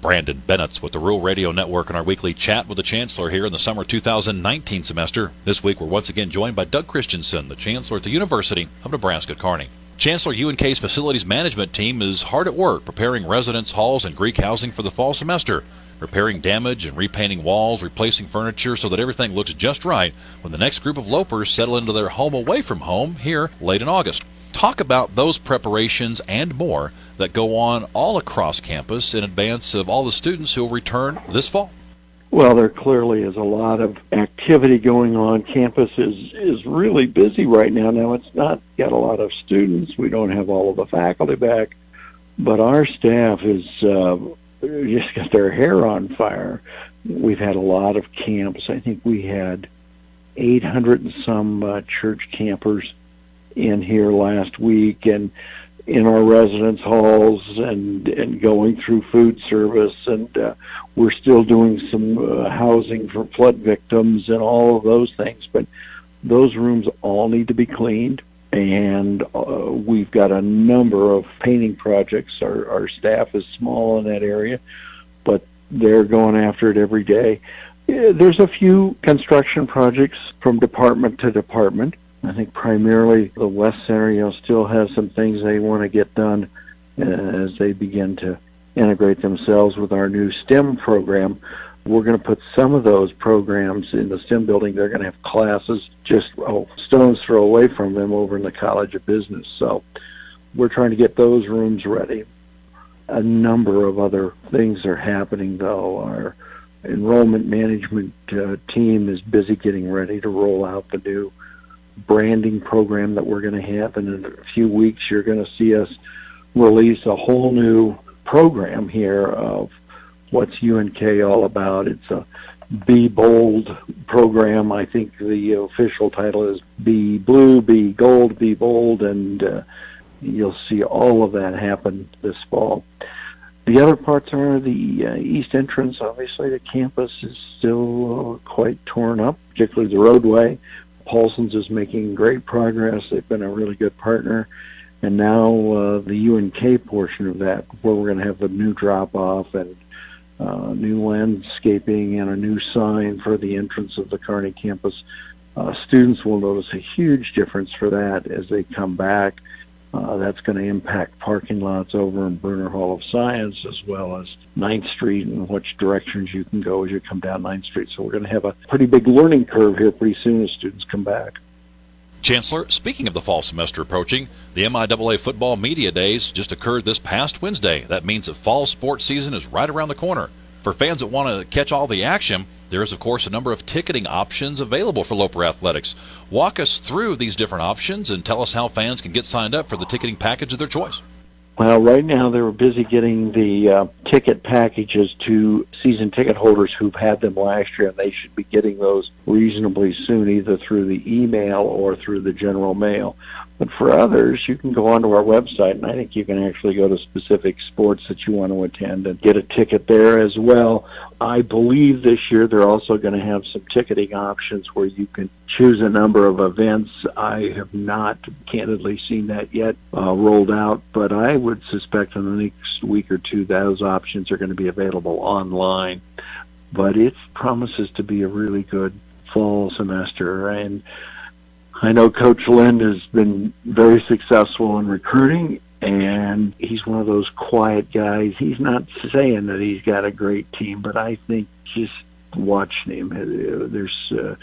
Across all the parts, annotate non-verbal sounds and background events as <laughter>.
Brandon Bennett's with the Rural Radio Network and our weekly chat with the Chancellor here in the summer 2019 semester. This week we're once again joined by Doug Kristensen, the Chancellor at the University of Nebraska Kearney. Chancellor UNK's facilities management team is hard at work preparing residence halls and Greek housing for the fall semester, repairing damage and repainting walls, replacing furniture so that everything looks just right when the next group of lopers settle into their home away from home here late in August. Talk about those preparations and more that go on all across campus in advance of all the students who will return this fall. Well, there clearly is a lot of activity going on. Campus is is really busy right now. Now it's not got a lot of students. We don't have all of the faculty back, but our staff is uh, <laughs> just got their hair on fire. We've had a lot of camps. I think we had 800 and some uh, church campers in here last week and in our residence halls and and going through food service and uh, we're still doing some uh, housing for flood victims and all of those things. But those rooms all need to be cleaned and uh, we've got a number of painting projects. Our our staff is small in that area but they're going after it every day. There's a few construction projects from department to department I think primarily the West Center, you know, still has some things they want to get done uh, as they begin to integrate themselves with our new STEM program. We're going to put some of those programs in the STEM building. They're going to have classes just oh, stones throw away from them over in the College of Business. So we're trying to get those rooms ready. A number of other things are happening, though. Our enrollment management uh, team is busy getting ready to roll out the new branding program that we're going to have. And in a few weeks, you're going to see us release a whole new program here of what's UNK all about. It's a Be Bold program. I think the official title is Be Blue, Be Gold, Be Bold, and uh, you'll see all of that happen this fall. The other parts are the uh, east entrance. Obviously, the campus is still quite torn up, particularly the roadway. Paulsen's is making great progress. They've been a really good partner. And now uh, the UNK portion of that, where we're going to have a new drop off and uh, new landscaping and a new sign for the entrance of the Kearney campus. Uh, students will notice a huge difference for that as they come back. Uh, that's going to impact parking lots over in Bruner Hall of Science as well as 9th Street and which directions you can go as you come down 9th Street. So we're going to have a pretty big learning curve here pretty soon as students come back. Chancellor, speaking of the fall semester approaching, the MIAA Football Media Days just occurred this past Wednesday. That means that fall sports season is right around the corner. For fans that want to catch all the action, there is, of course, a number of ticketing options available for Loper Athletics. Walk us through these different options and tell us how fans can get signed up for the ticketing package of their choice. Well, right now they're busy getting the uh, ticket packages to season ticket holders who've had them last year, and they should be getting those reasonably soon, either through the email or through the general mail. But for others, you can go onto our website, and I think you can actually go to specific sports that you want to attend and get a ticket there as well. I believe this year they're also going to have some ticketing options where you can choose a number of events. I have not candidly seen that yet uh, rolled out, but I would suspect in the next week or two those options are going to be available online. But it promises to be a really good fall semester and I know Coach Lynn has been very successful in recruiting, and he's one of those quiet guys. He's not saying that he's got a great team, but I think just watching him, uh, there's uh,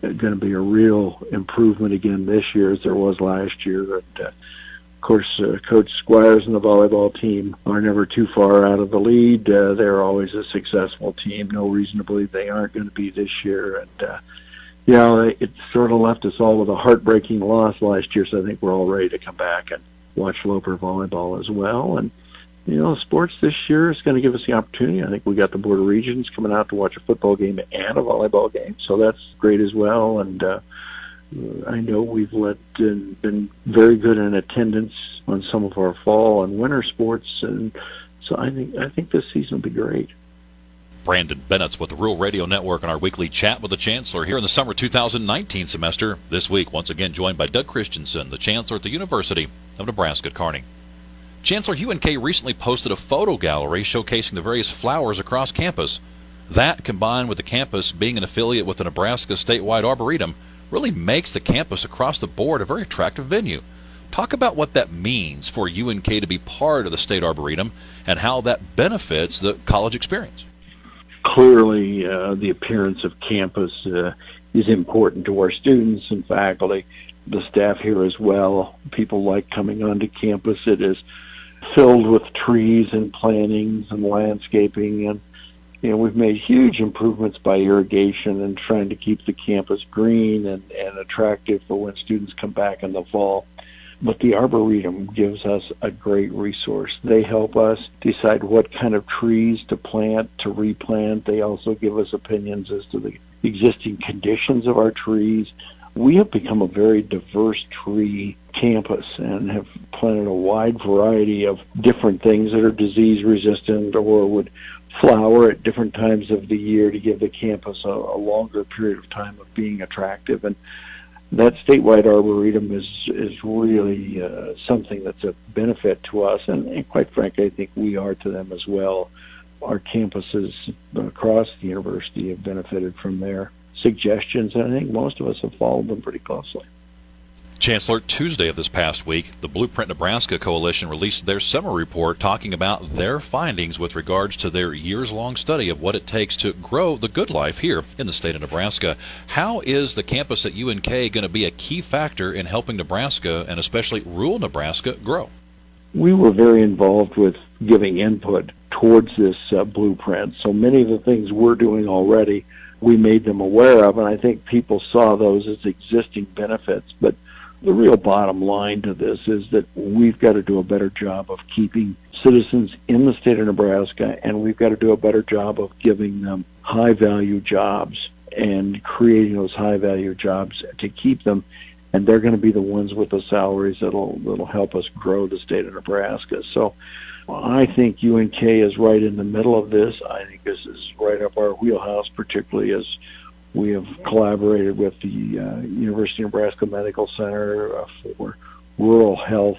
going to be a real improvement again this year as there was last year. And, uh, of course, uh, Coach Squiers and the volleyball team are never too far out of the lead. Uh, they're always a successful team. No reason to believe they aren't going to be this year. And uh, know, it sort of left us all with a heartbreaking loss last year. So I think we're all ready to come back and watch Loper volleyball as well. And you know, sports this year is going to give us the opportunity. I think we got the Board of Regents coming out to watch a football game and a volleyball game, so that's great as well. And uh, I know we've let uh, been very good in attendance on some of our fall and winter sports, and so I think I think this season will be great. Brandon Bennett's with the Rural Radio Network on our weekly chat with the Chancellor here in the summer 2019 semester. This week, once again, joined by Doug Kristensen, the Chancellor at the University of Nebraska at Kearney. Chancellor UNK recently posted a photo gallery showcasing the various flowers across campus. That, combined with the campus being an affiliate with the Nebraska statewide Arboretum, really makes the campus across the board a very attractive venue. Talk about what that means for UNK to be part of the State Arboretum and how that benefits the college experience. Clearly, uh, the appearance of campus uh, is important to our students and faculty, the staff here as well. People like coming onto campus. It is filled with trees and plantings and landscaping and you know, we've made huge improvements by irrigation and trying to keep the campus green and, and attractive for when students come back in the fall. But the Arboretum gives us a great resource. They help us decide what kind of trees to plant, to replant. They also give us opinions as to the existing conditions of our trees. We have become a very diverse tree campus and have planted a wide variety of different things that are disease resistant or would flower at different times of the year to give the campus a, a longer period of time of being attractive. And that statewide arboretum is is really uh, something that's a benefit to us, and, and quite frankly, I think we are to them as well. Our campuses across the university have benefited from their suggestions, and I think most of us have followed them pretty closely. Chancellor, Tuesday of this past week, the Blueprint Nebraska Coalition released their summer report talking about their findings with regards to their years long study of what it takes to grow the good life here in the state of Nebraska. How is the campus at UNK going to be a key factor in helping Nebraska and especially rural Nebraska grow? We were very involved with giving input towards this uh, blueprint. So many of the things we're doing already, we made them aware of, and I think people saw those as existing benefits. But the real bottom line to this is that we've got to do a better job of keeping citizens in the state of Nebraska, and we've got to do a better job of giving them high value jobs and creating those high value jobs to keep them. And they're going to be the ones with the salaries that'll that'll help us grow the state of Nebraska. So I think UNK is right in the middle of this. I think this is right up our wheelhouse, particularly as we have collaborated with the uh, University of Nebraska Medical Center uh, for rural health.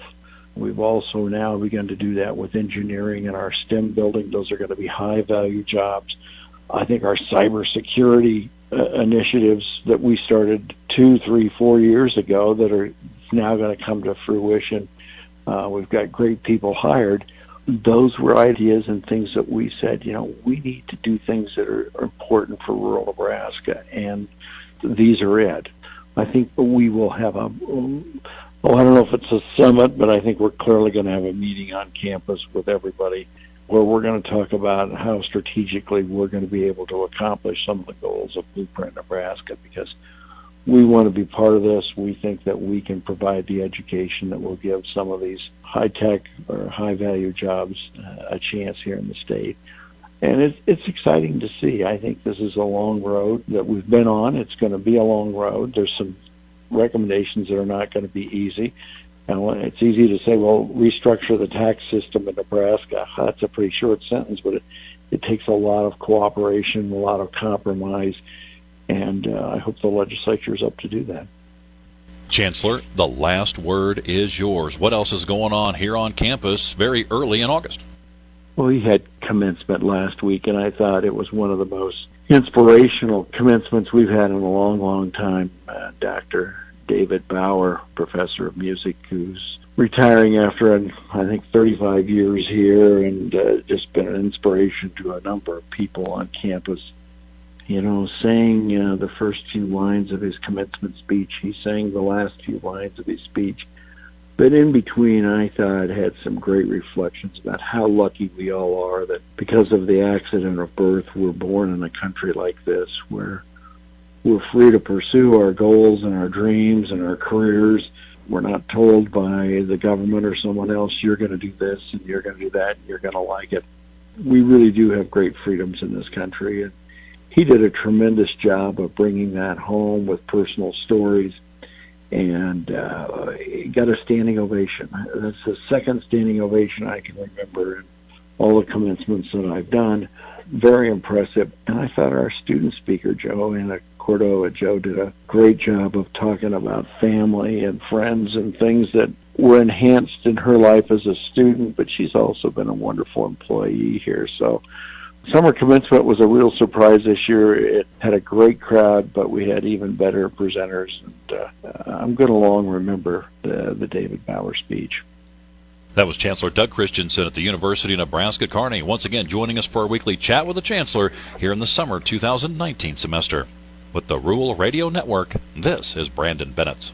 We've also now begun to do that with engineering and our STEM building. Those are going to be high value jobs. I think our cybersecurity uh, initiatives that we started two, three, four years ago that are now going to come to fruition. Uh, we've got great people hired those were ideas and things that we said, you know, we need to do things that are, important for rural Nebraska, and these are it. I think we will have a, well, I don't know if it's a summit, but I think we're clearly going to have a meeting on campus with everybody where we're going to talk about how strategically we're going to be able to accomplish some of the goals of Blueprint Nebraska because we want to be part of this. We think that we can provide the education that will give some of these high tech or high value jobs uh, a chance here in the state. And it's it's exciting to see. I think this is a long road that we've been on. It's going to be a long road. There's some recommendations that are not going to be easy. And it's easy to say, well, restructure the tax system in Nebraska. That's a pretty short sentence, but it, it takes a lot of cooperation, a lot of compromise, and uh, I hope the legislature is up to do that. Chancellor, the last word is yours. What else is going on here on campus very early in August? Well, we had commencement last week, and I thought it was one of the most inspirational commencements we've had in a long, long time. Uh, Dr. David Bauer, professor of music, who's retiring after, I think, 35 years here and uh, just been an inspiration to a number of people on campus you know, saying uh, the first few lines of his commencement speech. He sang the last few lines of his speech. But in between, I thought had some great reflections about how lucky we all are that because of the accident of birth, we're born in a country like this where we're free to pursue our goals and our dreams and our careers. We're not told by the government or someone else, you're going to do this and you're going to do that and you're going to like it. We really do have great freedoms in this country. And he did a tremendous job of bringing that home with personal stories and uh, got a standing ovation. That's the second standing ovation I can remember in all the commencements that I've done. Very impressive. And I thought our student speaker, Joe Anna Cordova, Joe did a great job of talking about family and friends and things that were enhanced in her life as a student, but she's also been a wonderful employee here. So summer commencement was a real surprise this year. It had a great crowd, but we had even better presenters. And uh, I'm going to long remember the, the David Bauer speech. That was Chancellor Doug Kristensen at the University of Nebraska Kearney, once again joining us for our weekly chat with the Chancellor here in the summer 2019 semester. With the Rural Radio Network, this is Brandon Bennett.